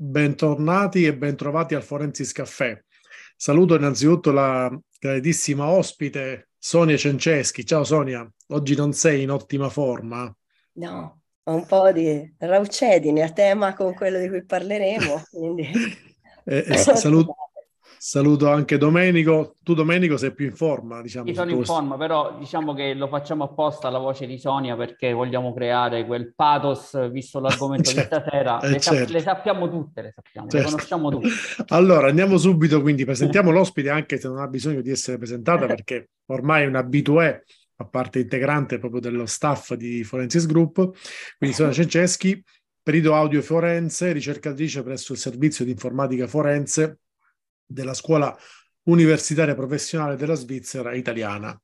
bentornati e bentrovati al Forensis Caffè. Saluto innanzitutto la graditissima ospite Sonia Cenceschi. Ciao Sonia, oggi non sei in ottima forma. No, ho un po' di raucedine a tema con quello di cui parleremo. Quindi... e, e saluto, saluto, anche Domenico. Tu Domenico sei più in forma, diciamo. Io sono in forma, però diciamo che lo facciamo apposta la voce di Sonia perché vogliamo creare quel pathos, visto l'argomento certo, di stasera. eh, Le, sa- certo. le sappiamo tutte, le sappiamo, Certo. le conosciamo tutte. Allora, andiamo subito, quindi presentiamo l'ospite anche se non ha bisogno di essere presentata perché ormai è un abitué a parte integrante proprio dello staff di Forensis Group. Quindi Sonia Cenceschi, perito audio forense, ricercatrice presso il servizio di informatica forense della scuola universitaria professionale della Svizzera italiana.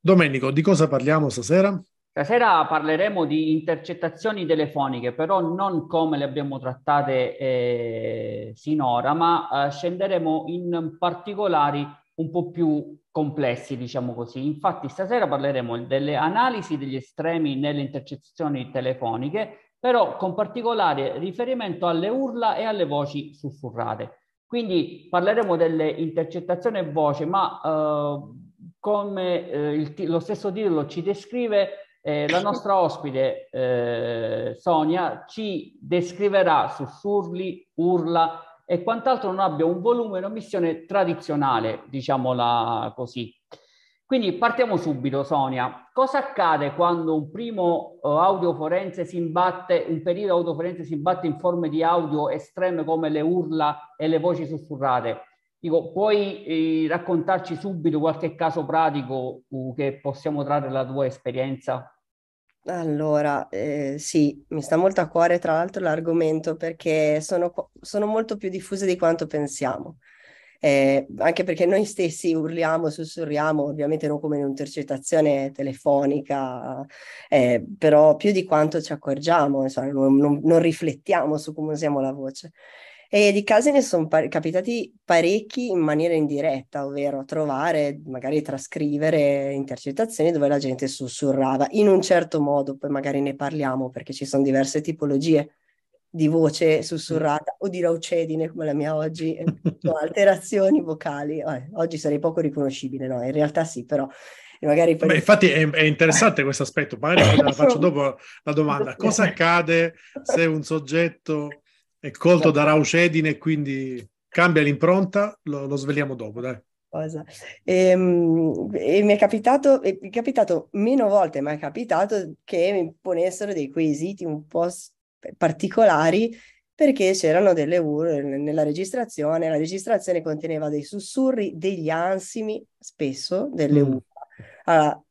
Domenico, di cosa parliamo stasera? Stasera parleremo di intercettazioni telefoniche, però non come le abbiamo trattate eh, sinora, ma eh, scenderemo in particolari un po' più complessi, diciamo così. Infatti stasera parleremo delle analisi degli estremi nelle intercettazioni telefoniche, però con particolare riferimento alle urla e alle voci sussurrate. Quindi parleremo delle intercettazioni voce, ma eh, come eh, il lo stesso titolo ci descrive, eh, la nostra ospite eh, Sonia ci descriverà sussurli, urla e quant'altro non abbia un volume un'omissione tradizionale, diciamola così. Quindi partiamo subito, Sonia. Cosa accade quando un primo eh, audio forense si imbatte, un perito audio forense si imbatte in forme di audio estreme come le urla e le voci sussurrate? Dico, puoi eh, raccontarci subito qualche caso pratico uh, che possiamo trarre dalla tua esperienza? Allora, eh, sì, mi sta molto a cuore tra l'altro l'argomento perché sono, sono molto più diffuse di quanto pensiamo. Eh, anche perché noi stessi urliamo, sussurriamo, ovviamente non come in un'intercettazione telefonica, eh, però più di quanto ci accorgiamo, insomma, non, non- non riflettiamo su come usiamo la voce. E di casi ne sono par- capitati parecchi in maniera indiretta, ovvero trovare, magari trascrivere intercettazioni dove la gente sussurrava in un certo modo, poi magari ne parliamo perché ci sono diverse tipologie di voce sussurrata o di raucedine come la mia oggi, eh, alterazioni vocali. Eh, oggi sarei poco riconoscibile, no? In realtà sì, però magari poi... Beh, infatti è, è interessante questo aspetto, magari la faccio dopo la domanda. Cosa accade se un soggetto è colto da raucedine e quindi cambia l'impronta? Lo, lo sveliamo dopo, dai. cosa. Ehm, E, mi è capitato, e è capitato meno volte, ma è capitato che mi ponessero dei quesiti un po' particolari perché c'erano delle urla nella registrazione. La registrazione conteneva dei sussurri, degli ansimi, spesso delle Mm. urla. Allora,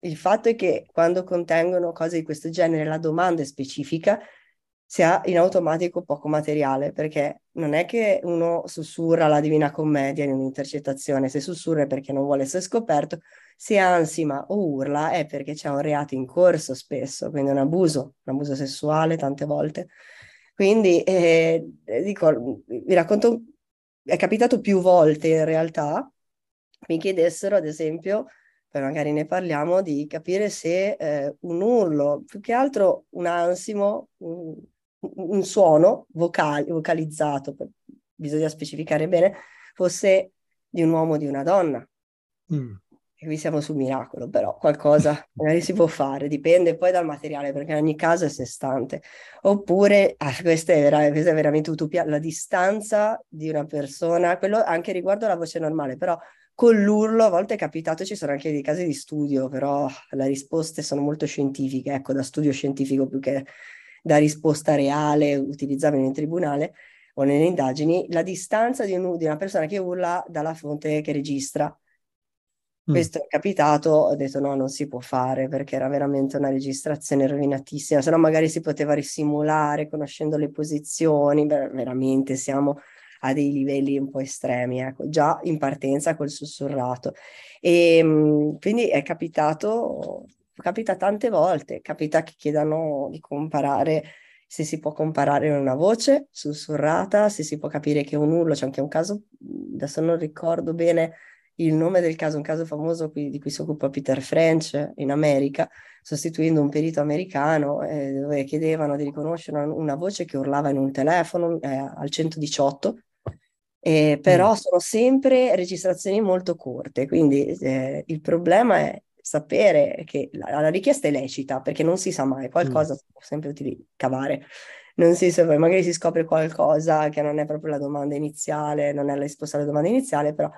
il fatto è che quando contengono cose di questo genere, la domanda è specifica, si ha in automatico poco materiale, perché non è che uno sussurra la Divina Commedia in un'intercettazione, se sussurra è perché non vuole essere scoperto, se ansima o urla è perché c'è un reato in corso spesso, quindi un abuso, un abuso sessuale tante volte. Quindi, eh, dico, vi racconto, è capitato più volte in realtà, mi chiedessero ad esempio poi magari ne parliamo, di capire se eh, un urlo, più che altro un ansimo, un, un suono vocale, vocalizzato, bisogna specificare bene, fosse di un uomo o di una donna. Mm. Qui siamo sul miracolo, però qualcosa magari si può fare, dipende poi dal materiale, perché in ogni caso è sé stante. Oppure, ah, questa, è vera- questa è veramente utopia, la distanza di una persona, quello anche riguardo alla voce normale, però con l'urlo a volte è capitato, ci sono anche dei casi di studio, però le risposte sono molto scientifiche, ecco, da studio scientifico più che da risposta reale utilizzabile in tribunale o nelle indagini, la distanza di, un, di una persona che urla dalla fonte che registra. Questo è capitato, ho detto no, non si può fare perché era veramente una registrazione rovinatissima, se no magari si poteva risimulare conoscendo le posizioni, Beh, veramente siamo a dei livelli un po' estremi, ecco, già in partenza col sussurrato. E ehm, quindi è capitato, capita tante volte, capita che chiedano di comparare se si può comparare una voce sussurrata, se si può capire che un urlo, c'è anche un caso, adesso non ricordo bene il nome del caso, un caso famoso qui, di cui si occupa Peter French in America, sostituendo un perito americano, eh, dove chiedevano di riconoscere una, una, voce che urlava in un telefono eh, al 118, eh, però mm. sono sempre registrazioni molto corte, quindi eh, il problema è sapere che la, la, richiesta è lecita, perché non si sa mai, qualcosa mm. si può sempre cavare. Non si sa, magari si scopre qualcosa che non è proprio la domanda iniziale, non è la risposta alla domanda iniziale, però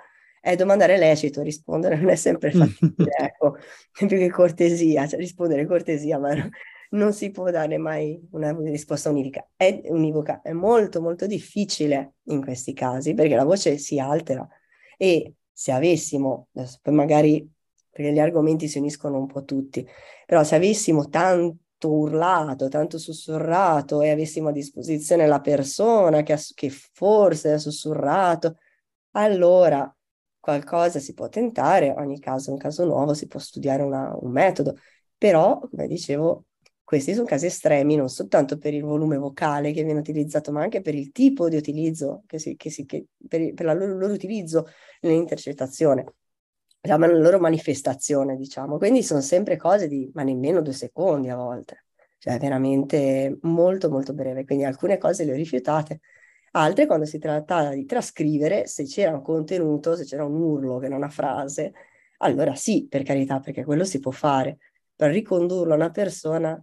è domandare lecito, rispondere non è sempre fattibile, ecco, più che cortesia, cioè rispondere cortesia, ma no, non si può dare mai una risposta univoca. È, univoca. è molto molto difficile in questi casi perché la voce si altera e se avessimo, poi magari perché gli argomenti si uniscono un po' tutti, però se avessimo tanto urlato, tanto sussurrato e avessimo a disposizione la persona che, ha, che forse ha sussurrato, allora qualcosa si può tentare, ogni caso è un caso nuovo, si può studiare una, un metodo, però, come dicevo, questi sono casi estremi non soltanto per il volume vocale che viene utilizzato, ma anche per il tipo di utilizzo, che si, che si, che per, per il loro, loro, utilizzo nell'intercettazione, la, la loro manifestazione, diciamo. Quindi sono sempre cose di, ma nemmeno due secondi a volte, cioè veramente molto molto breve. Quindi alcune cose le ho rifiutate, Altre, quando si trattava di trascrivere, se c'era un contenuto, se c'era un urlo che non una frase, allora sì, per carità, perché quello si può fare. Per ricondurlo a una persona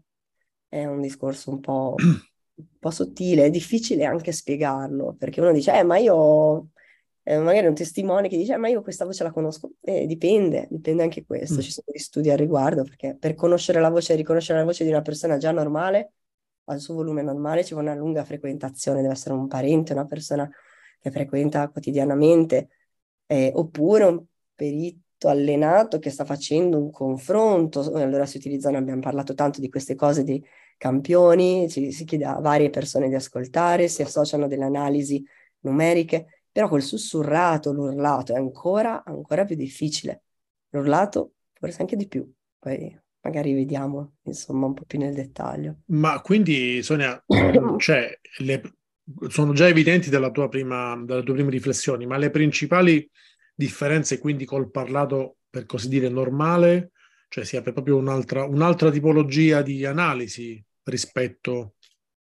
è un discorso un po', un po sottile, è difficile anche spiegarlo, perché uno dice, eh, ma io eh, magari un testimone che dice, eh, ma io questa voce la conosco. Eh, dipende, dipende anche questo. Mm. Ci sono degli studi al riguardo, perché per conoscere la voce e riconoscere la voce di una persona già normale, al suo volume normale ci vuole una lunga frequentazione, deve essere un parente, una persona che frequenta quotidianamente, eh, oppure un perito allenato che sta facendo un confronto, allora si utilizzano, abbiamo parlato tanto di queste cose di campioni, ci, si chiede a varie persone di ascoltare, si associano delle analisi numeriche, però col sussurrato, l'urlato è ancora, ancora più difficile. L'urlato forse anche di più, poi magari vediamo insomma un po' più nel dettaglio. Ma quindi Sonia, cioè, le, sono già evidenti dalla tua, prima, dalle tue prime riflessioni, ma le principali differenze quindi col parlato per così dire normale, cioè si apre proprio un'altra, un'altra tipologia di analisi rispetto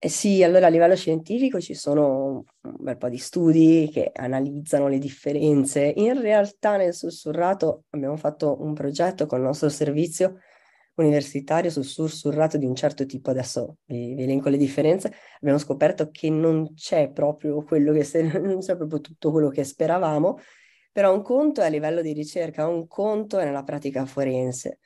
eh sì, allora a livello scientifico ci sono un bel po' di studi che analizzano le differenze. In realtà nel sussurrato abbiamo fatto un progetto con il nostro servizio universitario sul sussurrato di un certo tipo, adesso vi, vi elenco le differenze, abbiamo scoperto che non c'è proprio quello che se, non c'è proprio tutto quello che speravamo, però un conto è a livello di ricerca, un conto è nella pratica forense.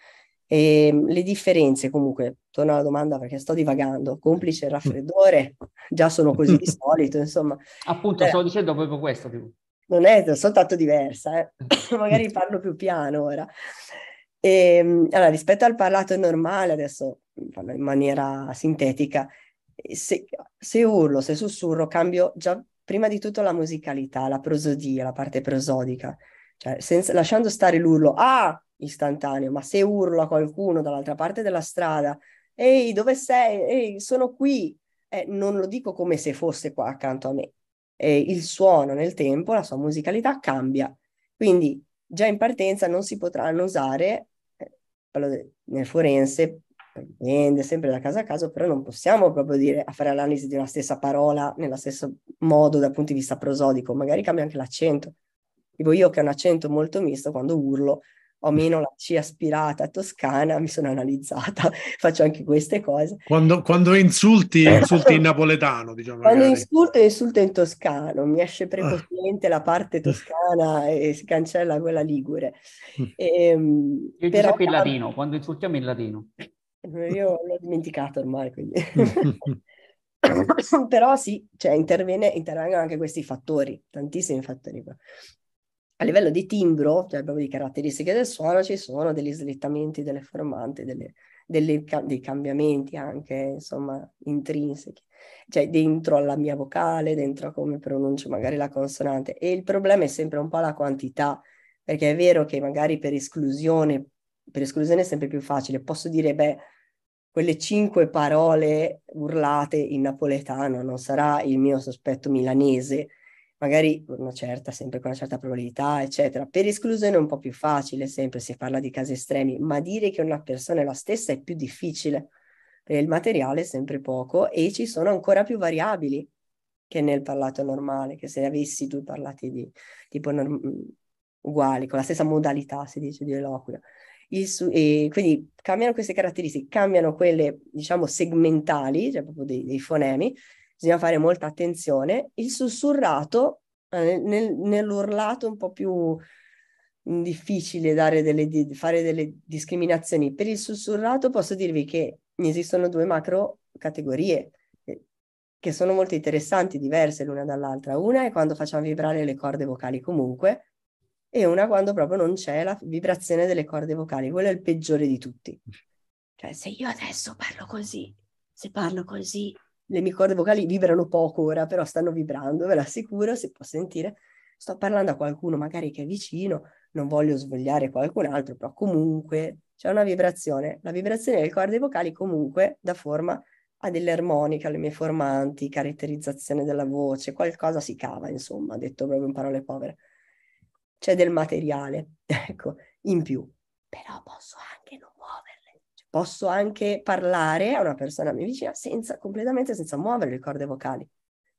E ehm, le differenze, comunque, torno alla domanda perché sto divagando, complice il raffreddore, già sono così di solito, insomma. Appunto, eh, stavo dicendo proprio questo. Tipo. Non è soltanto diversa, eh. magari parlo più piano ora. E, ehm, allora, rispetto al parlato normale, adesso parlo in maniera sintetica, se, se urlo, se sussurro, cambio già prima di tutto la musicalità, la prosodia, la parte prosodica, cioè senza, lasciando stare l'urlo, ah, istantaneo, ma se urlo a qualcuno dall'altra parte della strada, ehi, dove sei? Ehi, sono qui, eh, non lo dico come se fosse qua accanto a me. Eh, il suono nel tempo, la sua musicalità cambia. Quindi già in partenza non si potranno usare quello nel forense dipende sempre da caso a caso, però non possiamo proprio dire a fare l'analisi di una stessa parola nello stesso modo dal punto di vista prosodico, magari cambia anche l'accento. Tipo io che ho un accento molto misto, quando urlo ho meno la C aspirata toscana, mi sono analizzata, faccio anche queste cose. Quando, quando insulti, insulti in napoletano, diciamo. Quando magari. insulto, insulto in toscano, mi esce precocemente la parte toscana e si cancella quella ligure. Ehm, Io però- in latino, quando insultiamo in latino. Io l'ho dimenticato ormai, quindi. Però sì, cioè interviene, intervengono anche questi fattori, tantissimi fattori. A livello di timbro, cioè proprio di caratteristiche del suono, ci sono degli slittamenti, delle formanti, delle, delle dei cambiamenti anche, insomma, intrinseci. Cioè dentro alla mia vocale, dentro a come pronuncio magari la consonante. E il problema è sempre un po' la quantità, perché è vero che magari per esclusione, per esclusione è sempre più facile. Posso dire, beh, quelle cinque parole urlate in napoletano non sarà il mio sospetto milanese, magari una certa, sempre con una certa probabilità, eccetera. Per esclusione è un po' più facile, sempre si parla di casi estremi, ma dire che una persona è la stessa è più difficile, perché il materiale è sempre poco e ci sono ancora più variabili che nel parlato normale, che se avessi due parlati di tipo norm- uguali, con la stessa modalità, si dice, di eloquio. Su- quindi cambiano queste caratteristiche, cambiano quelle, diciamo, segmentali, cioè proprio dei, dei fonemi, bisogna fare molta attenzione. Il sussurrato, eh, nel- nell'urlato un po' più mm, difficile delle, fare delle discriminazioni. Per il sussurrato posso dirvi che esistono due macro categorie eh, che sono molto interessanti, diverse l'una dall'altra. Una è quando facciamo vibrare le corde vocali comunque, e una quando proprio non c'è la vibrazione delle corde vocali. Quello è il peggiore di tutti. Cioè, se io adesso parlo così, se parlo così, le mie corde vocali vibrano poco ora, però stanno vibrando, ve l'assicuro, si può sentire. Sto parlando a qualcuno magari che è vicino, non voglio svogliare qualcun altro, però comunque c'è una vibrazione. La vibrazione delle corde vocali comunque dà forma a delle armoniche, alle mie formanti, caratterizzazione della voce, qualcosa si cava, insomma, detto proprio in parole povere c'è del materiale, ecco, in più. Però posso anche non muoverle. Posso anche parlare a una persona a me vicina senza, completamente senza muovere le corde vocali.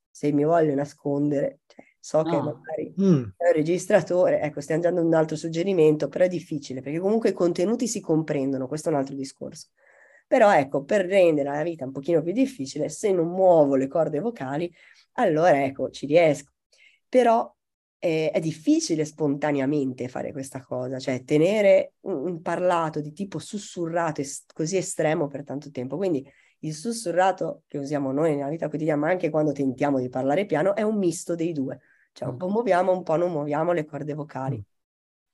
Se mi voglio nascondere, cioè, so che Ah. magari Mm. è un registratore, ecco, stiamo dando un altro suggerimento, però è difficile, perché comunque i contenuti si comprendono, questo è un altro discorso. Però ecco, per rendere la vita un pochino più difficile, se non muovo le corde vocali, allora ecco, ci riesco. Però eh, è difficile spontaneamente fare questa cosa, cioè tenere un, un parlato di tipo sussurrato es- così estremo per tanto tempo. Quindi il sussurrato che usiamo noi nella vita quotidiana, ma anche quando tentiamo di parlare piano, è un misto dei due. Cioè un po' muoviamo, un po' non muoviamo le corde vocali. Mm.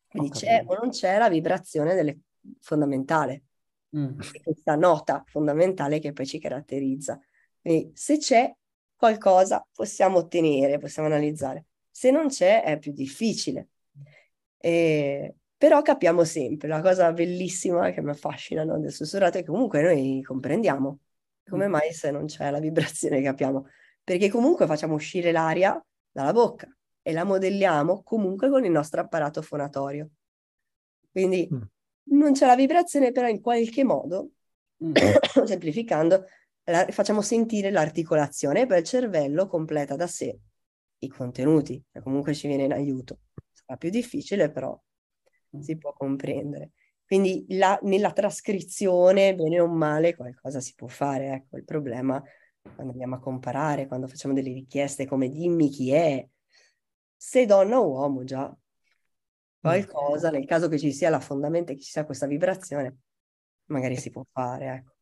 Quindi c'è o non c'è la vibrazione delle- fondamentale Mm. questa nota fondamentale che poi ci caratterizza. Quindi se c'è qualcosa possiamo ottenere, possiamo analizzare. Se non c'è è più difficile. E- Però capiamo sempre, la cosa bellissima che mi affascina no, del sussurrato è che comunque noi comprendiamo come mai se non c'è la vibrazione capiamo, perché comunque facciamo uscire l'aria dalla bocca e la modelliamo comunque con il nostro apparato fonatorio. Quindi Mm. non c'è la vibrazione, però in qualche modo, Mm. semplificando, la- facciamo sentire l'articolazione e poi il cervello completa da sé i contenuti, che comunque ci viene in aiuto. Sarà più difficile, però si può comprendere. Quindi la- nella trascrizione, bene o male, qualcosa si può fare. Ecco, il problema quando andiamo a comparare, quando facciamo delle richieste come dimmi chi è, se donna o uomo già qualcosa, nel caso che ci sia la fondamenta, che ci sia questa vibrazione, magari si può fare, ecco.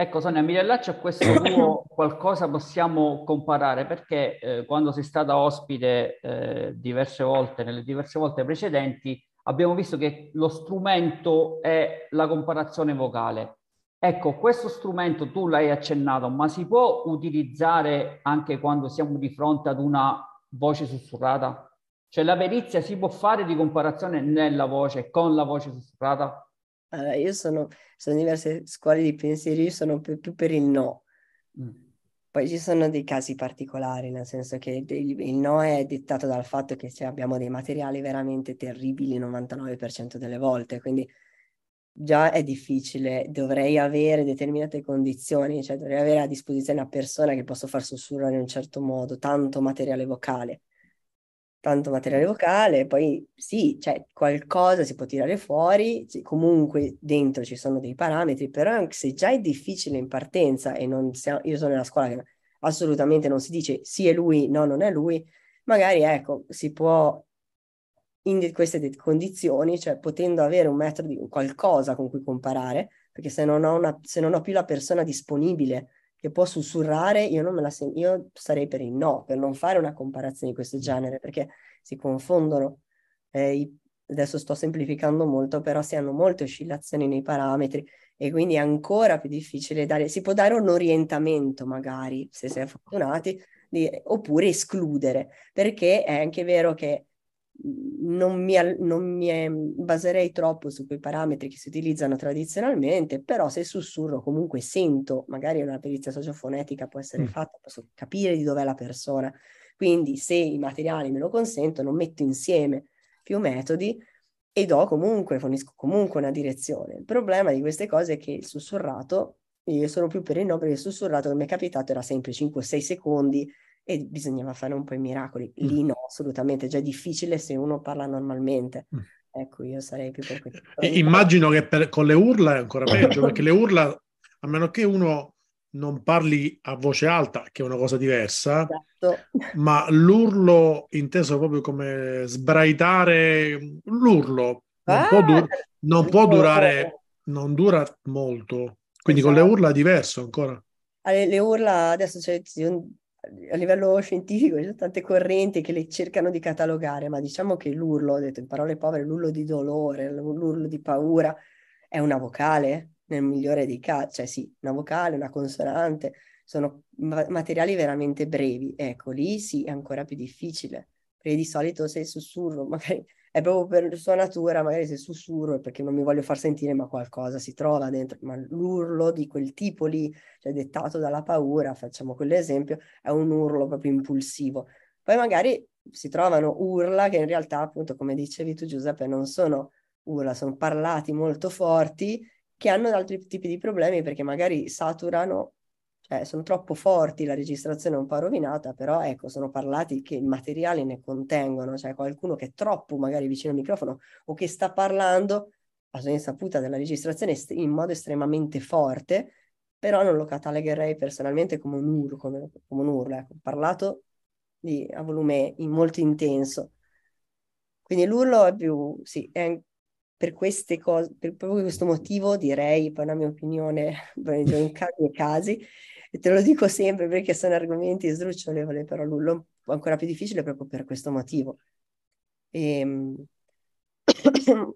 Ecco, Sonia, mi riallaccio a questo tuo qualcosa possiamo comparare, perché eh, quando sei stata ospite eh, diverse volte, nelle diverse volte precedenti, abbiamo visto che lo strumento è la comparazione vocale. Ecco, questo strumento tu l'hai accennato, ma si può utilizzare anche quando siamo di fronte ad una voce sussurrata? Cioè la perizia si può fare di comparazione nella voce, con la voce sussurrata? Allora, io sono, sono diverse scuole di pensiero, io sono più, più per il no. Mm. Poi ci sono dei casi particolari, nel senso che il, il no è dettato dal fatto che cioè, abbiamo dei materiali veramente terribili il 99% delle volte, quindi già è difficile, dovrei avere determinate condizioni, cioè dovrei avere a disposizione una persona che posso far sussurrare in un certo modo, tanto materiale vocale, tanto materiale vocale, poi sì, cioè qualcosa si può tirare fuori, comunque dentro ci sono dei parametri, però se già è difficile in partenza e non siamo, io sono nella scuola che assolutamente non si dice sì è lui, no non è lui, magari ecco, si può in queste condizioni, cioè potendo avere un metodo, di qualcosa con cui comparare, perché se non ho, una, se non ho più la persona disponibile che può sussurrare, io, non me la sen- io sarei per il no, per non fare una comparazione di questo genere, perché si confondono. Eh, i, adesso sto semplificando molto, però si hanno molte oscillazioni nei parametri e quindi è ancora più difficile dare, si può dare un orientamento magari, se si è fortunati, di, oppure escludere, perché è anche vero che non mi, non mi baserei troppo su quei parametri che si utilizzano tradizionalmente, però se sussurro comunque sento, magari una perizia sociofonetica può essere mm. fatta, posso capire di dov'è la persona. Quindi se i materiali me lo consentono, metto insieme più metodi e do comunque, fornisco comunque una direzione. Il problema di queste cose è che il sussurrato, io sono più per il no, perché il sussurrato che mi è capitato era sempre 5-6 secondi e bisognava fare un po' i miracoli. Mm. Lì no, assolutamente, è già difficile se uno parla normalmente. Mm. Ecco, io sarei più per questo. Immagino che per, con le urla è ancora peggio, perché le urla, a meno che uno non parli a voce alta, che è una cosa diversa, esatto. ma l'urlo inteso proprio come sbraitare, l'urlo non, ah, può, dur- non può durare, non dura molto, quindi esatto. con le esatto. urla è diverso ancora. Le, le urla, adesso c'è, a livello scientifico ci sono tante correnti che le cercano di catalogare, ma diciamo che l'urlo, ho detto in parole povere, l'urlo di dolore, l'urlo di paura, è una vocale nel migliore dei casi, cioè sì, una vocale, una consonante, sono ma- materiali veramente brevi, ecco, lì sì è ancora più difficile, perché di solito se sussurro, magari è proprio per sua natura, magari se sussurro perché non mi voglio far sentire, ma qualcosa si trova dentro, ma l'urlo di quel tipo lì, cioè dettato dalla paura, facciamo quell'esempio, è un urlo proprio impulsivo. Poi magari si trovano urla che in realtà, appunto, come dicevi tu Giuseppe, non sono urla, sono parlati molto forti che hanno altri tipi di problemi perché magari saturano cioè, sono troppo forti, la registrazione è un po' rovinata, però ecco, sono parlati che i materiali ne contengono, cioè qualcuno che è troppo magari vicino al microfono o che sta parlando a sua insaputa della registrazione in modo estremamente forte, però non lo catalogherei personalmente come un urlo, come, come un urlo, ecco, parlato di, a volume in molto intenso. Quindi l'urlo è più, sì, è per queste cose, per proprio questo motivo direi, per la mia opinione, in casi casi, e te lo dico sempre perché sono argomenti sdrucciolevoli, però l'ullo è ancora più difficile proprio per questo motivo. E, ehm,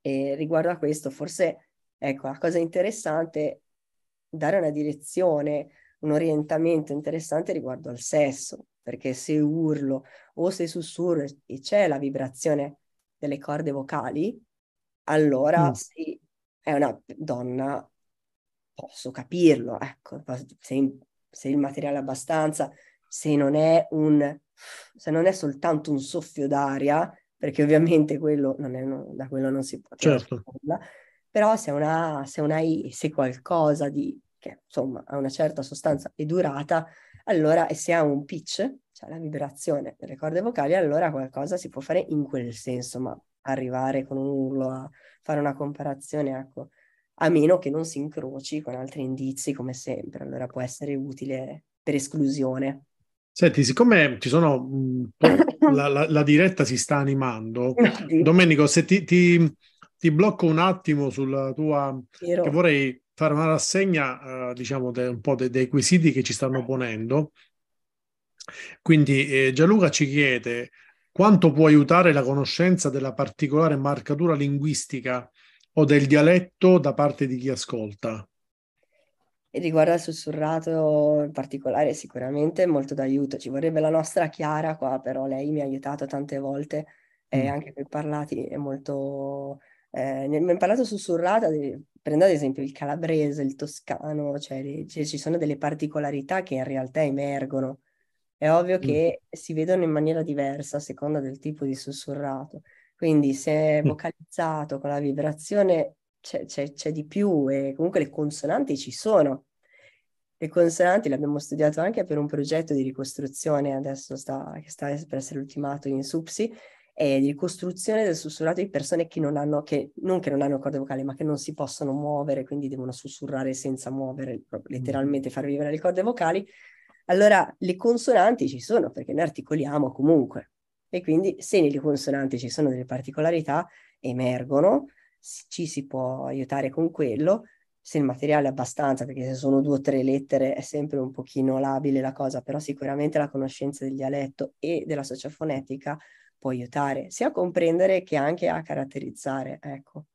e riguardo a questo, forse, ecco, la cosa interessante dare una direzione, un orientamento interessante riguardo al sesso, perché se urlo o se sussurro e c'è la vibrazione delle corde vocali, allora mm. sì, è una donna posso capirlo, ecco, se, se il materiale è abbastanza, se non è un, se non è soltanto un soffio d'aria, perché ovviamente quello non è, no, da quello non si può certo. nulla, però se una, se una se qualcosa di, che insomma ha una certa sostanza e durata, allora e se ha un pitch, cioè la vibrazione delle corde vocali, allora qualcosa si può fare in quel senso, ma arrivare con un urlo a fare una comparazione, ecco, a meno che non si incroci con altri indizi, come sempre. Allora può essere utile per esclusione. Senti, siccome ci sono la, la, la, diretta si sta animando, Domenico, se ti, ti, ti, blocco un attimo sulla tua... Vero. che vorrei fare una rassegna, uh, diciamo, de, un po' de, dei quesiti che ci stanno ponendo. Quindi eh, Gianluca ci chiede quanto può aiutare la conoscenza della particolare marcatura linguistica o del dialetto da parte di chi ascolta? E riguardo al sussurrato in particolare, sicuramente molto d'aiuto. Ci vorrebbe la nostra Chiara qua, però lei mi ha aiutato tante volte, e mm. anche per parlati è molto... Eh, mi ha parlato sussurrata, prendo ad esempio il calabrese, il toscano, cioè, cioè, ci sono delle particolarità che in realtà emergono. È ovvio mm. che si vedono in maniera diversa a seconda del tipo di sussurrato. Quindi se è mm. vocalizzato con la vibrazione c'è, c'è, c'è di più e comunque le consonanti ci sono. Le consonanti l'abbiamo studiato anche per un progetto di ricostruzione, adesso sta, che sta per essere ultimato in SUPSI, e di ricostruzione del sussurrato di persone che non hanno, che, non che non hanno corde vocali, ma che non si possono muovere, quindi devono sussurrare senza muovere, letteralmente far vivere le corde vocali. Allora le consonanti ci sono perché noi articoliamo comunque e quindi se nelle consonanti ci sono delle particolarità emergono, ci si può aiutare con quello, se il materiale è abbastanza, perché se sono due o tre lettere è sempre un pochino labile la cosa, però sicuramente la conoscenza del dialetto e della sociofonetica può aiutare sia a comprendere che anche a caratterizzare, ecco.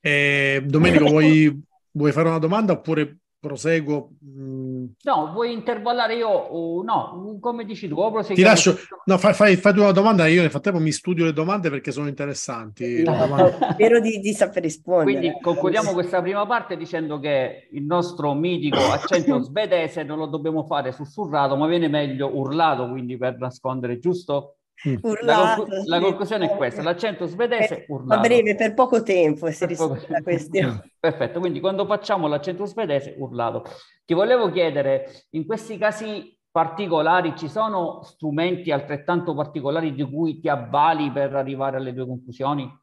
Eh, Domenico, vuoi, vuoi fare una domanda oppure proseguo. Mm. No, vuoi intervallare io? o no, come dici tu, Ti lascio, no, fai, fai, fai tu una domanda io nel frattempo mi studio le domande perché sono interessanti. Spero di, di, saper rispondere. Quindi concludiamo questa prima parte dicendo che il nostro mitico accento svedese non lo dobbiamo fare sussurrato, ma viene meglio urlato, quindi per nascondere, giusto? Mm. Urlato, la, la, conclusione è questa, l'accento svedese urlato. A breve, per poco tempo si risolve la questione. Perfetto, quindi quando facciamo l'accento svedese urlato. Ti volevo chiedere, in questi casi particolari ci sono strumenti altrettanto particolari di cui ti avvali per arrivare alle tue conclusioni?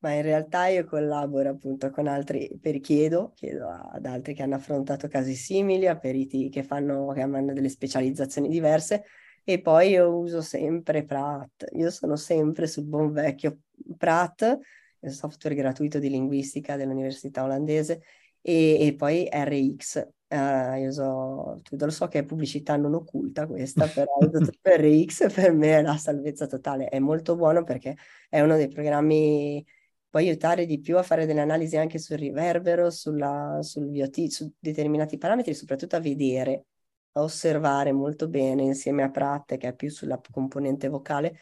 Ma in realtà io collaboro appunto con altri, per chiedo, chiedo ad altri che hanno affrontato casi simili, a periti che fanno, che hanno delle specializzazioni diverse, e poi io uso sempre Pratt, io sono sempre sul buon vecchio Pratt, il software gratuito di linguistica dell'università olandese, e, e poi RX. Uh, eh, io so, tu lo so che è pubblicità non occulta questa, però RX per me è la salvezza totale, è molto buono perché è uno dei programmi può aiutare di più a fare delle analisi anche sul riverbero, sulla, sul VOT, su determinati parametri, soprattutto a vedere a osservare molto bene insieme a Pratt, che è più sulla componente vocale,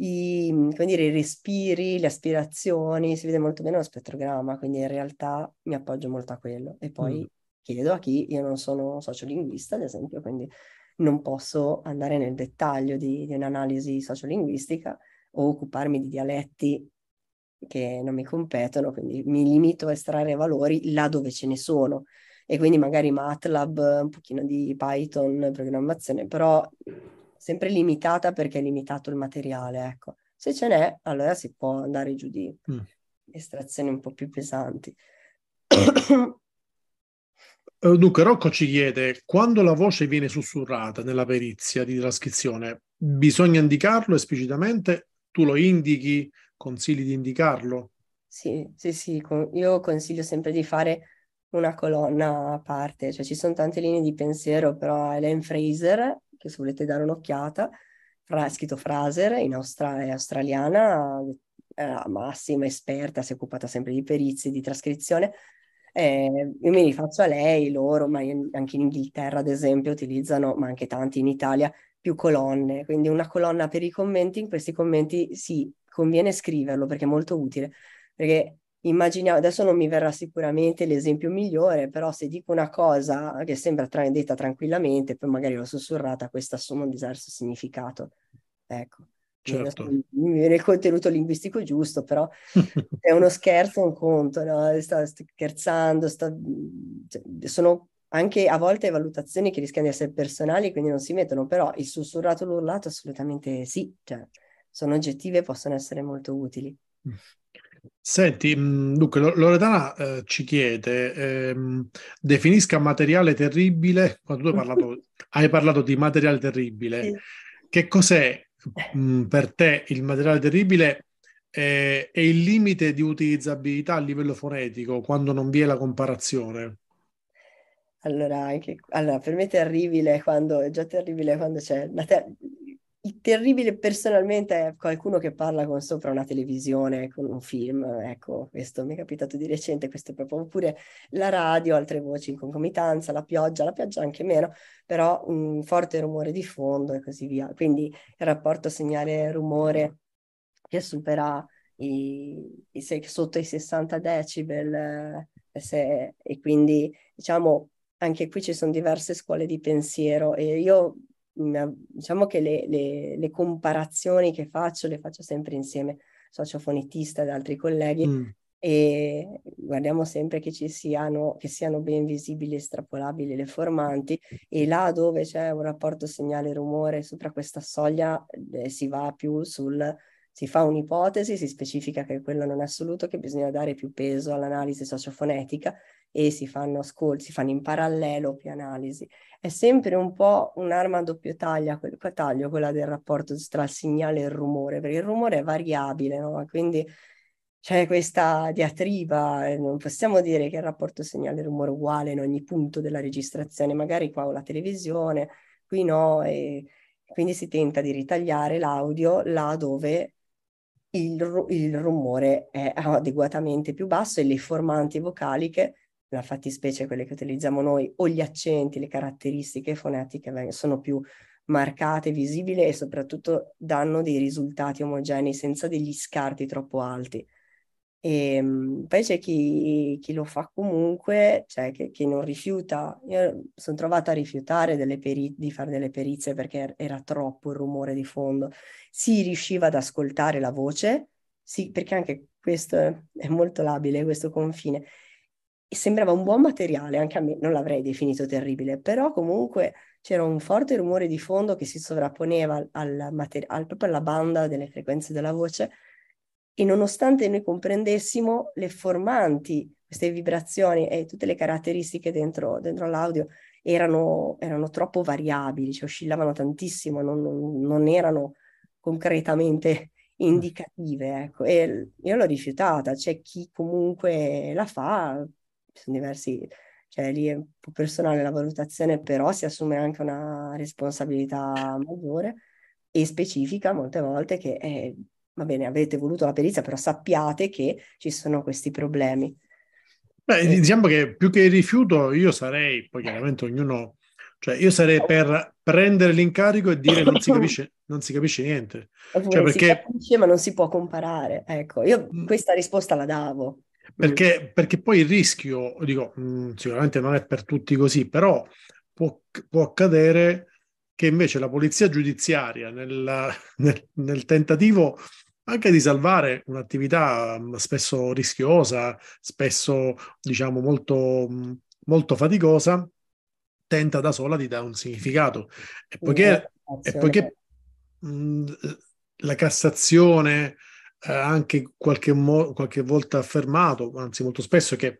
i, dire, i respiri, le aspirazioni, si vede molto bene lo spettrogramma, quindi in realtà mi appoggio molto a quello. E poi mm. chiedo a chi, io non sono sociolinguista, ad esempio, quindi non posso andare nel dettaglio di, di un'analisi sociolinguistica o occuparmi di dialetti che non mi competono, quindi mi limito a estrarre valori là dove ce ne sono e quindi magari MATLAB, un pochino di Python, programmazione, però sempre limitata perché è limitato il materiale, ecco. Se ce n'è, allora si può andare giù di mm. estrazioni un po' più pesanti. Eh, dunque, Rocco ci chiede, quando la voce viene sussurrata nella perizia di trascrizione, bisogna indicarlo esplicitamente? Tu lo indichi? Consigli di indicarlo? Sì, sì, sì, io consiglio sempre di fare una colonna a parte, cioè ci sono tante linee di pensiero, però Ellen Fraser, che se volete dare un'occhiata, fra, scritto Fraser, in Austra- è australiana, è massima esperta, si è occupata sempre di perizie, di trascrizione, eh, io mi rifaccio a lei, loro, ma anche in Inghilterra ad esempio utilizzano, ma anche tanti in Italia, più colonne, quindi una colonna per i commenti, in questi commenti sì, conviene scriverlo perché è molto utile, perché immaginiamo, adesso non mi verrà sicuramente l'esempio migliore, però se dico una cosa che sembra tra- detta tranquillamente, poi magari l'ho sussurrata, questa assume un diverso significato. Ecco. Certo. Mi viene il contenuto linguistico giusto, però è uno scherzo, un conto, no? sto, sto scherzando, sto, cioè, sono anche a volte valutazioni che rischiano di essere personali, quindi non si mettono, però il sussurrato l'urlato assolutamente sì, cioè, sono oggettive e possono essere molto utili. Senti, mm, dunque Loredana eh, ci chiede, ehm, definisca materiale terribile, quando tu hai parlato, hai parlato di materiale terribile, sì. che cos'è mh, mm, per te il materiale terribile eh, e il limite di utilizzabilità a livello fonetico quando non vi è la comparazione? Allora, anche, allora per me è terribile quando, è già terribile quando c'è ter- il terribile personalmente è qualcuno che parla con sopra una televisione, con un film, ecco, questo mi è capitato di recente, questo è proprio, oppure la radio, altre voci in concomitanza, la pioggia, la pioggia anche meno, però un forte rumore di fondo e così via. Quindi il rapporto segnale-rumore che supera i, i, sotto i 60 decibel eh, se, e quindi diciamo anche qui ci sono diverse scuole di pensiero e io diciamo che le, le, le, comparazioni che faccio le faccio sempre insieme, sociofonetista ed altri colleghi, mm. e guardiamo sempre che ci siano, che siano ben visibili e estrapolabili le formanti e là dove c'è un rapporto segnale-rumore sopra questa soglia eh, si va più sul, si fa un'ipotesi, si specifica che quello non è assoluto, che bisogna dare più peso all'analisi sociofonetica e si fanno ascolti, si fanno in parallelo più analisi. È sempre un po' un'arma a doppio taglio, taglio quella del rapporto tra il segnale e il rumore, perché il rumore è variabile, no? quindi c'è questa diatriba, non possiamo dire che il rapporto segnale-rumore è uguale in ogni punto della registrazione, magari qua ho la televisione, qui no, e quindi si tenta di ritagliare l'audio là dove il, il rumore è adeguatamente più basso e le formanti vocaliche, nella fattispecie quelle che utilizziamo noi, o gli accenti, le caratteristiche fonetiche sono più marcate, visibili e soprattutto danno dei risultati omogenei senza degli scarti troppo alti. E ehm, poi c'è chi, chi, lo fa comunque, cioè che, che, non rifiuta. Io sono trovata a rifiutare peri- di fare delle perizie perché era troppo il rumore di fondo. Si riusciva ad ascoltare la voce, sì, perché anche questo è molto labile, questo confine. Sembrava un buon materiale, anche a me non l'avrei definito terribile, però comunque c'era un forte rumore di fondo che si sovrapponeva al, mater- al, proprio alla banda delle frequenze della voce e nonostante noi comprendessimo le formanti, queste vibrazioni e tutte le caratteristiche dentro, dentro l'audio erano, erano, troppo variabili, cioè oscillavano tantissimo, non, non, non erano concretamente indicative. Ecco. E io l'ho rifiutata, c'è chi comunque la fa, sono diversi, cioè lì è un po' personale la valutazione, però si assume anche una responsabilità maggiore e specifica molte volte che è va bene, avete voluto la perizia, però sappiate che ci sono questi problemi. Beh, diciamo che più che il rifiuto, io sarei, poi chiaramente ognuno, cioè io sarei per prendere l'incarico e dire non si capisce, non si capisce niente. Cioè perché... Si capisce, ma non si può comparare. Ecco, io mm. questa risposta la davo. Perché, perché poi il rischio, dico, mh, mm, sicuramente non è per tutti così, però può, può accadere che invece la polizia giudiziaria nel, nel, nel tentativo anche di salvare un'attività mm, spesso rischiosa, spesso diciamo molto, mm, molto faticosa, tenta da sola di dare un significato. E poiché, e poiché mh, la Cassazione eh, anche qualche, mo- qualche volta affermato, anzi molto spesso, che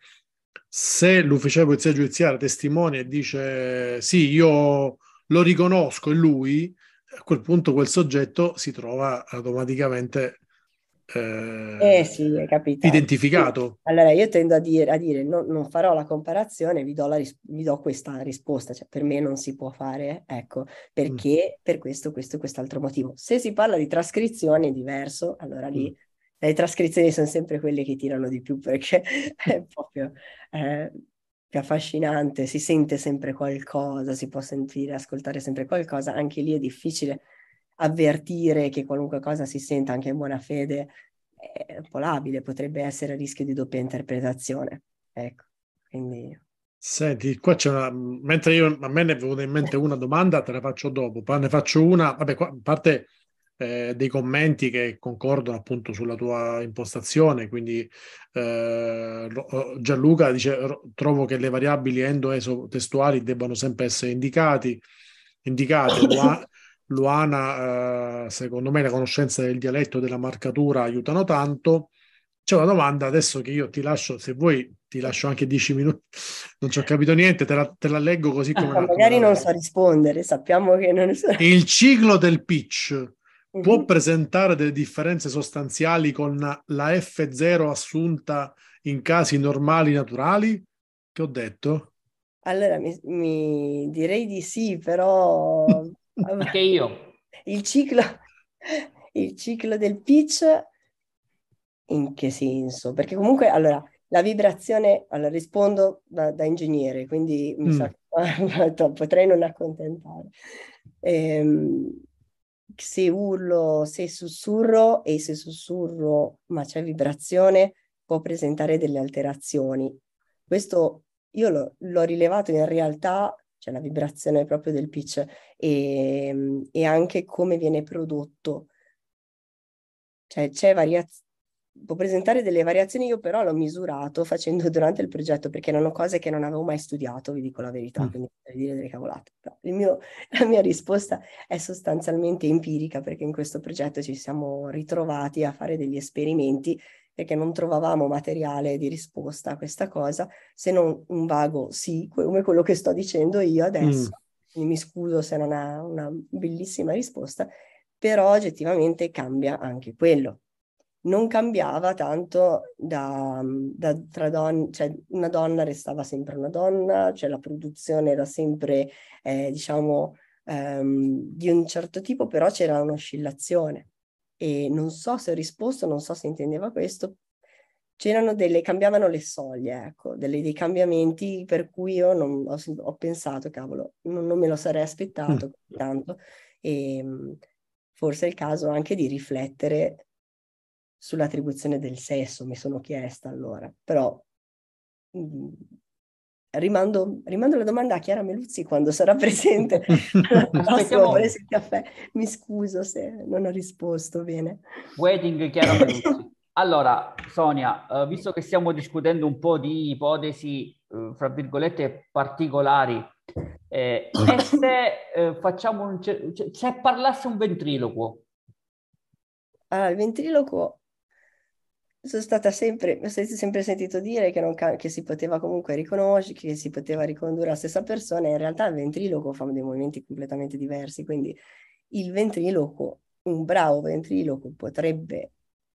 se l'ufficiale di polizia giudiziaria testimonia e dice sì, io lo riconosco, è lui, a quel punto quel soggetto si trova automaticamente eh, eh sì, identificato. Allora io tendo a dire, a dire no, non farò la comparazione, vi do, la, vi do questa risposta, cioè per me non si può fare, ecco, perché mm. per questo, questo e quest'altro motivo. Se si parla di trascrizione è diverso, allora lì mm. le trascrizioni sono sempre quelle che tirano di più perché è proprio... Eh, più affascinante, si sente sempre qualcosa, si può sentire, ascoltare sempre qualcosa, anche lì è difficile avvertire che qualunque cosa si senta anche in buona fede è un po' labile, potrebbe essere a rischio di doppia interpretazione. Ecco, quindi... Senti, qua c'è una... Mentre io, a me ne è venuta in mente una domanda, te la faccio dopo, poi ne faccio una, vabbè, qua, a parte eh, dei commenti che concordano appunto sulla tua impostazione, quindi eh, Gianluca dice trovo che le variabili endo-eso-testuali debbano sempre essere indicati, indicate, Luana, eh, secondo me la conoscenza del dialetto e della marcatura aiutano tanto. C'è una domanda adesso che io ti lascio, se vuoi ti lascio anche dieci minuti, non ci ho capito niente, te la, te la leggo così come... Ah, magari non so rispondere, sappiamo che non so. Il ciclo del pitch uh-huh. può presentare delle differenze sostanziali con la F0 assunta in casi normali naturali? Che ho detto? Allora, mi, mi direi di sì, però Anche io. Il ciclo, il ciclo del pitch, in che senso? Perché comunque, allora, la vibrazione, allora rispondo da, da ingegnere, quindi mi mm. sa che potrei non accontentare. Ehm, se urlo, se sussurro e se sussurro ma c'è vibrazione, può presentare delle alterazioni. Questo io l'ho, l'ho rilevato in realtà cioè la vibrazione proprio del pitch e, ehm, e anche come viene prodotto. Cioè c'è variazione può presentare delle variazioni, io però l'ho misurato facendo durante il progetto perché erano cose che non avevo mai studiato, vi dico la verità, mm. quindi per dire delle cavolate. Mio, la mia risposta è sostanzialmente empirica perché in questo progetto ci siamo ritrovati a fare degli esperimenti perché non trovavamo materiale di risposta a questa cosa, se non un vago sì, come quello che sto dicendo io adesso. Mm. Mi scuso se non ha una bellissima risposta, però oggettivamente cambia anche quello. Non cambiava tanto da, da tra donne, cioè una donna restava sempre una donna, cioè la produzione era sempre, eh, diciamo, ehm, di un certo tipo, però c'era un'oscillazione e non so se ho risposto, non so se intendeva questo, c'erano delle, cambiavano le soglie, ecco, delle, dei cambiamenti per cui io non, ho, ho, pensato, cavolo, non, non, me lo sarei aspettato mm. tanto e forse è il caso anche di riflettere sull'attribuzione del sesso, mi sono chiesta allora, però mh, rimando, rimando, la domanda a Chiara Meluzzi quando sarà presente. Aspettiamo... caffè. Mi scuso se non ho risposto bene. Waiting Chiara Meluzzi. Allora, Sonia, eh, visto che stiamo discutendo un po' di ipotesi, eh, fra virgolette, particolari, eh, e se eh, facciamo un... Cioè, se parlasse un ventriloquo? Allora, il ventriloquo sono stata sempre, ho sempre sentito dire che, non, che, si poteva comunque riconoscere, che si poteva ricondurre la stessa persona, in realtà il ventriloquo fa dei movimenti completamente diversi, quindi il ventriloquo, un bravo ventriloquo potrebbe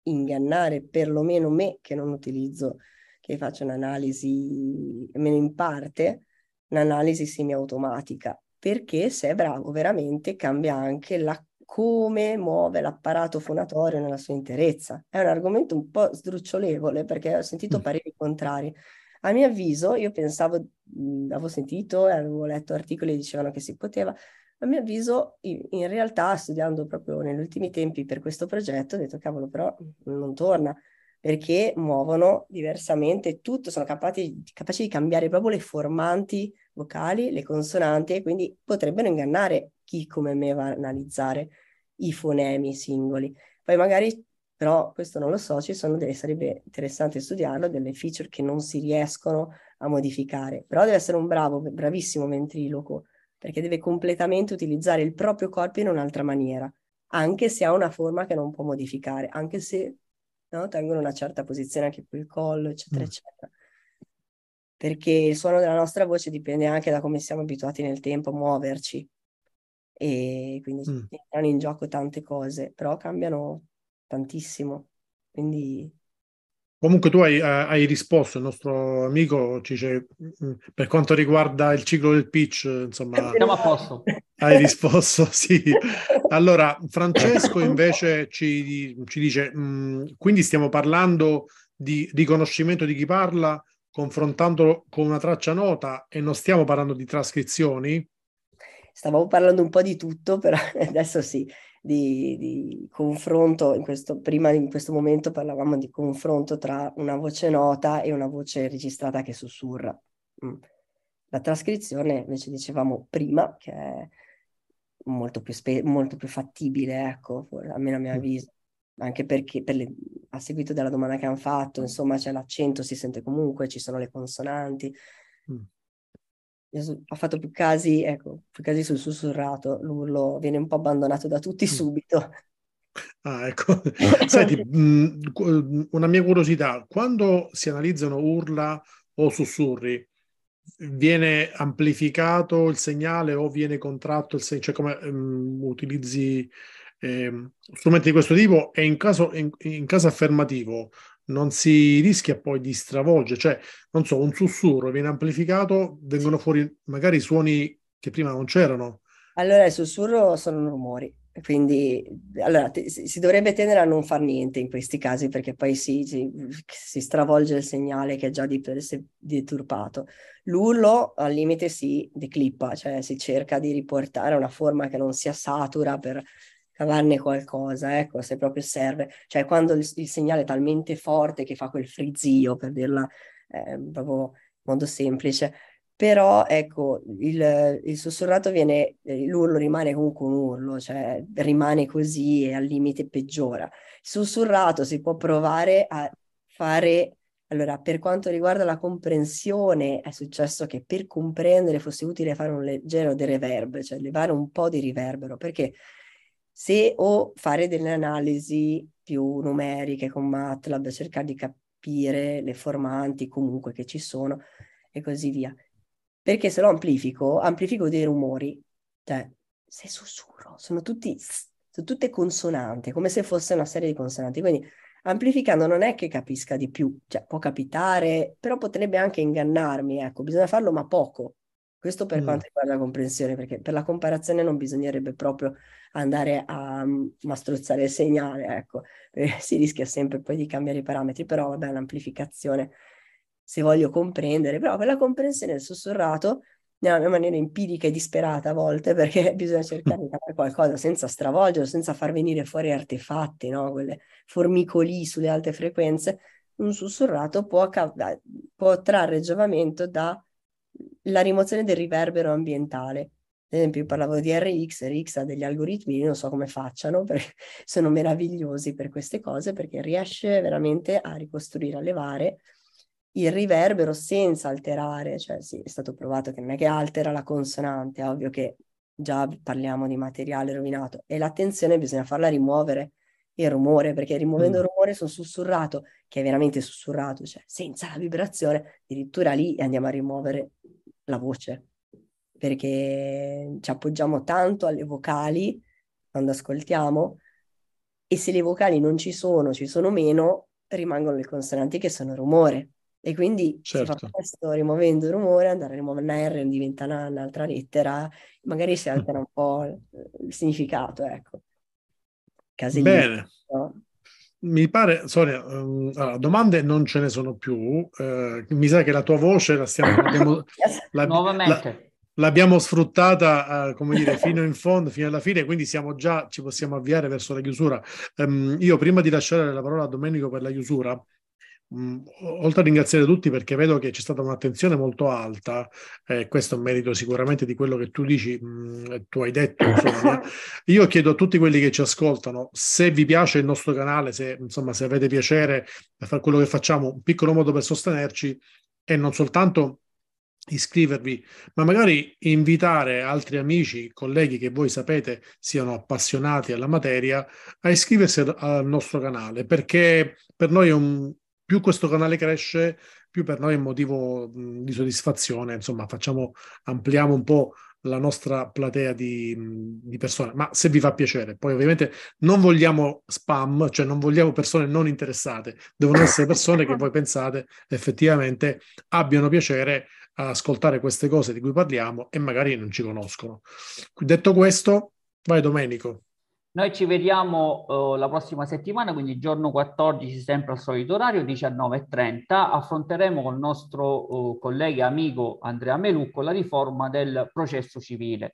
ingannare perlomeno me che non utilizzo, che faccio un'analisi, almeno in parte, un'analisi semiautomatica, perché se è bravo veramente cambia anche la come muove l'apparato fonatorio nella sua interezza. È un argomento un po' sdrucciolevole perché ho sentito mm. pareri contrari. A mio avviso, io pensavo, avevo sentito e avevo letto articoli che dicevano che si poteva, a mio avviso, in realtà, studiando proprio negli ultimi tempi per questo progetto, ho detto, cavolo, però non torna, perché muovono diversamente tutto, sono capaci, capaci di cambiare proprio le formanti vocali, le consonanti, e quindi potrebbero ingannare chi come me va a analizzare i fonemi singoli. Poi magari, però questo non lo so, ci sono delle, sarebbe interessante studiarlo, delle feature che non si riescono a modificare, però deve essere un bravo, bravissimo ventriloquo, perché deve completamente utilizzare il proprio corpo in un'altra maniera, anche se ha una forma che non può modificare, anche se no, tengono una certa posizione anche qui il collo, eccetera, mm. eccetera perché il suono della nostra voce dipende anche da come siamo abituati nel tempo a muoverci e quindi mm. entrano in gioco tante cose, però cambiano tantissimo. Quindi Comunque tu hai, eh, hai, risposto, il nostro amico ci dice, mm, per quanto riguarda il ciclo del pitch, insomma... Siamo a posto. Hai risposto, sì. Allora, Francesco invece ci, ci dice, mh, mm, quindi stiamo parlando di riconoscimento di chi parla, confrontandolo con una traccia nota e non stiamo parlando di trascrizioni? Stavamo parlando un po' di tutto, però adesso sì, di, di confronto, in questo, prima in questo momento parlavamo di confronto tra una voce nota e una voce registrata che sussurra. Mm. La trascrizione invece dicevamo prima che è molto più, spe- molto più fattibile, ecco, almeno a mio mm. avviso anche perché per le, a seguito della domanda che hanno fatto, insomma, c'è l'accento, si sente comunque, ci sono le consonanti. Mm. Ho fatto più casi, ecco, più casi sul sussurrato, l'urlo viene un po' abbandonato da tutti mm. subito. Ah, ecco. Senti, mm, una mia curiosità, quando si analizzano urla o sussurri, viene amplificato il segnale o viene contratto il segnale? Cioè come um, utilizzi eh, strumenti di questo tipo e in caso, in, in caso affermativo non si rischia poi di stravolgere, cioè, non so, un sussurro viene amplificato, vengono fuori magari suoni che prima non c'erano. Allora, il sussurro sono rumori, quindi allora, t- si dovrebbe tendere a non far niente in questi casi perché poi si, si, si stravolge il segnale che è già di per sé deturpato. L'urlo al limite si declippa, cioè si cerca di riportare una forma che non sia satura per cavarne qualcosa, ecco, se proprio serve. Cioè quando il, il segnale è talmente forte che fa quel frizzio, per dirla eh, proprio in modo semplice, però ecco, il, il sussurrato viene, eh, l'urlo rimane comunque un urlo, cioè rimane così e al limite peggiora. Il sussurrato si può provare a fare, allora per quanto riguarda la comprensione è successo che per comprendere fosse utile fare un leggero de reverb, cioè levare un po' di riverbero, perché se o fare delle analisi più numeriche con MATLAB, cercare di capire le formanti comunque che ci sono e così via perché se lo amplifico, amplifico dei rumori, cioè se sussurro, sono tutti, sono tutte consonanti, come se fosse una serie di consonanti, quindi amplificando non è che capisca di più, cioè può capitare, però potrebbe anche ingannarmi, ecco, bisogna farlo ma poco. Questo per mm. quanto riguarda la comprensione, perché per la comparazione non bisognerebbe proprio andare a mastrozzare il segnale, ecco, si rischia sempre poi di cambiare i parametri, però vabbè, l'amplificazione se voglio comprendere, però quella comprensione del sussurrato nella mia maniera empirica e disperata a volte, perché bisogna cercare di capire qualcosa senza stravolgerlo, senza far venire fuori artefatti, no? quelle formicoli sulle alte frequenze, un sussurrato può, può trarre giovamento dalla rimozione del riverbero ambientale. Ad esempio, io parlavo di RX, RX ha degli algoritmi, non so come facciano, perché sono meravigliosi per queste cose, perché riesce veramente a ricostruire, a levare il riverbero senza alterare, cioè sì, è stato provato che non è che altera la consonante, è ovvio che già parliamo di materiale rovinato e l'attenzione bisogna farla rimuovere il rumore, perché rimuovendo mm. il rumore sul sussurrato, che è veramente sussurrato, cioè senza la vibrazione, addirittura lì andiamo a rimuovere la voce, perché ci appoggiamo tanto alle vocali quando ascoltiamo e se le vocali non ci sono, ci sono meno, rimangono le consonanti che sono rumore. E quindi certo. si fa questo rimuovendo il rumore, andare a rimuovere una R diventa una, un'altra lettera, magari si altera un po' il significato, ecco. Casino. Bene. No? Mi pare, Sonia, um, allora, domande non ce ne sono più. Uh, mi sa che la tua voce la stiamo... L'abbiamo, la, Nuovamente. La, l'abbiamo sfruttata, uh, come dire, fino in fondo, fino alla fine, quindi siamo già, ci possiamo avviare verso la chiusura. Um, io prima di lasciare la parola a Domenico per la chiusura, Mm, oltre a ringraziare tutti perché vedo che c'è stata un'attenzione molto alta, eh, questo è un merito sicuramente di quello che tu dici, mh, mm, tu hai detto, insomma, io chiedo a tutti quelli che ci ascoltano, se vi piace il nostro canale, se, insomma, se avete piacere a fare quello che facciamo, un piccolo modo per sostenerci e non soltanto iscrivervi, ma magari invitare altri amici, colleghi che voi sapete siano appassionati alla materia a iscriversi al nostro canale, perché per noi è un, più questo canale cresce, più per noi è un motivo di soddisfazione, insomma, facciamo, ampliamo un po' la nostra platea di, di, persone, ma se vi fa piacere, poi ovviamente non vogliamo spam, cioè non vogliamo persone non interessate, devono essere persone che voi pensate effettivamente abbiano piacere a ascoltare queste cose di cui parliamo e magari non ci conoscono. Detto questo, vai Domenico. Noi ci vediamo uh, la prossima settimana, quindi giorno 14, sempre al solito orario, 19.30. Affronteremo con il nostro uh, collega e amico Andrea Melucco la riforma del processo civile.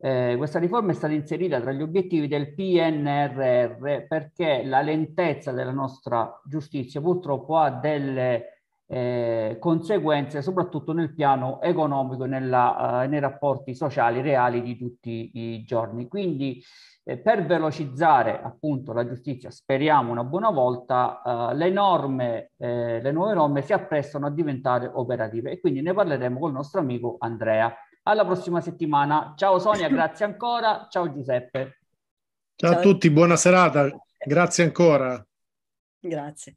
Eh, questa riforma è stata inserita tra gli obiettivi del PNRR perché la lentezza della nostra giustizia purtroppo ha delle eh, conseguenze soprattutto nel piano economico e nella, uh, nei rapporti sociali reali di tutti i giorni. Quindi eh, per velocizzare appunto la giustizia, speriamo una buona volta, eh, le norme, eh, le nuove norme si apprestano a diventare operative e quindi ne parleremo con il nostro amico Andrea. Alla prossima settimana. Ciao Sonia, grazie ancora. Ciao Giuseppe. Ciao, Ciao a tutti, buona serata. Grazie ancora. Grazie.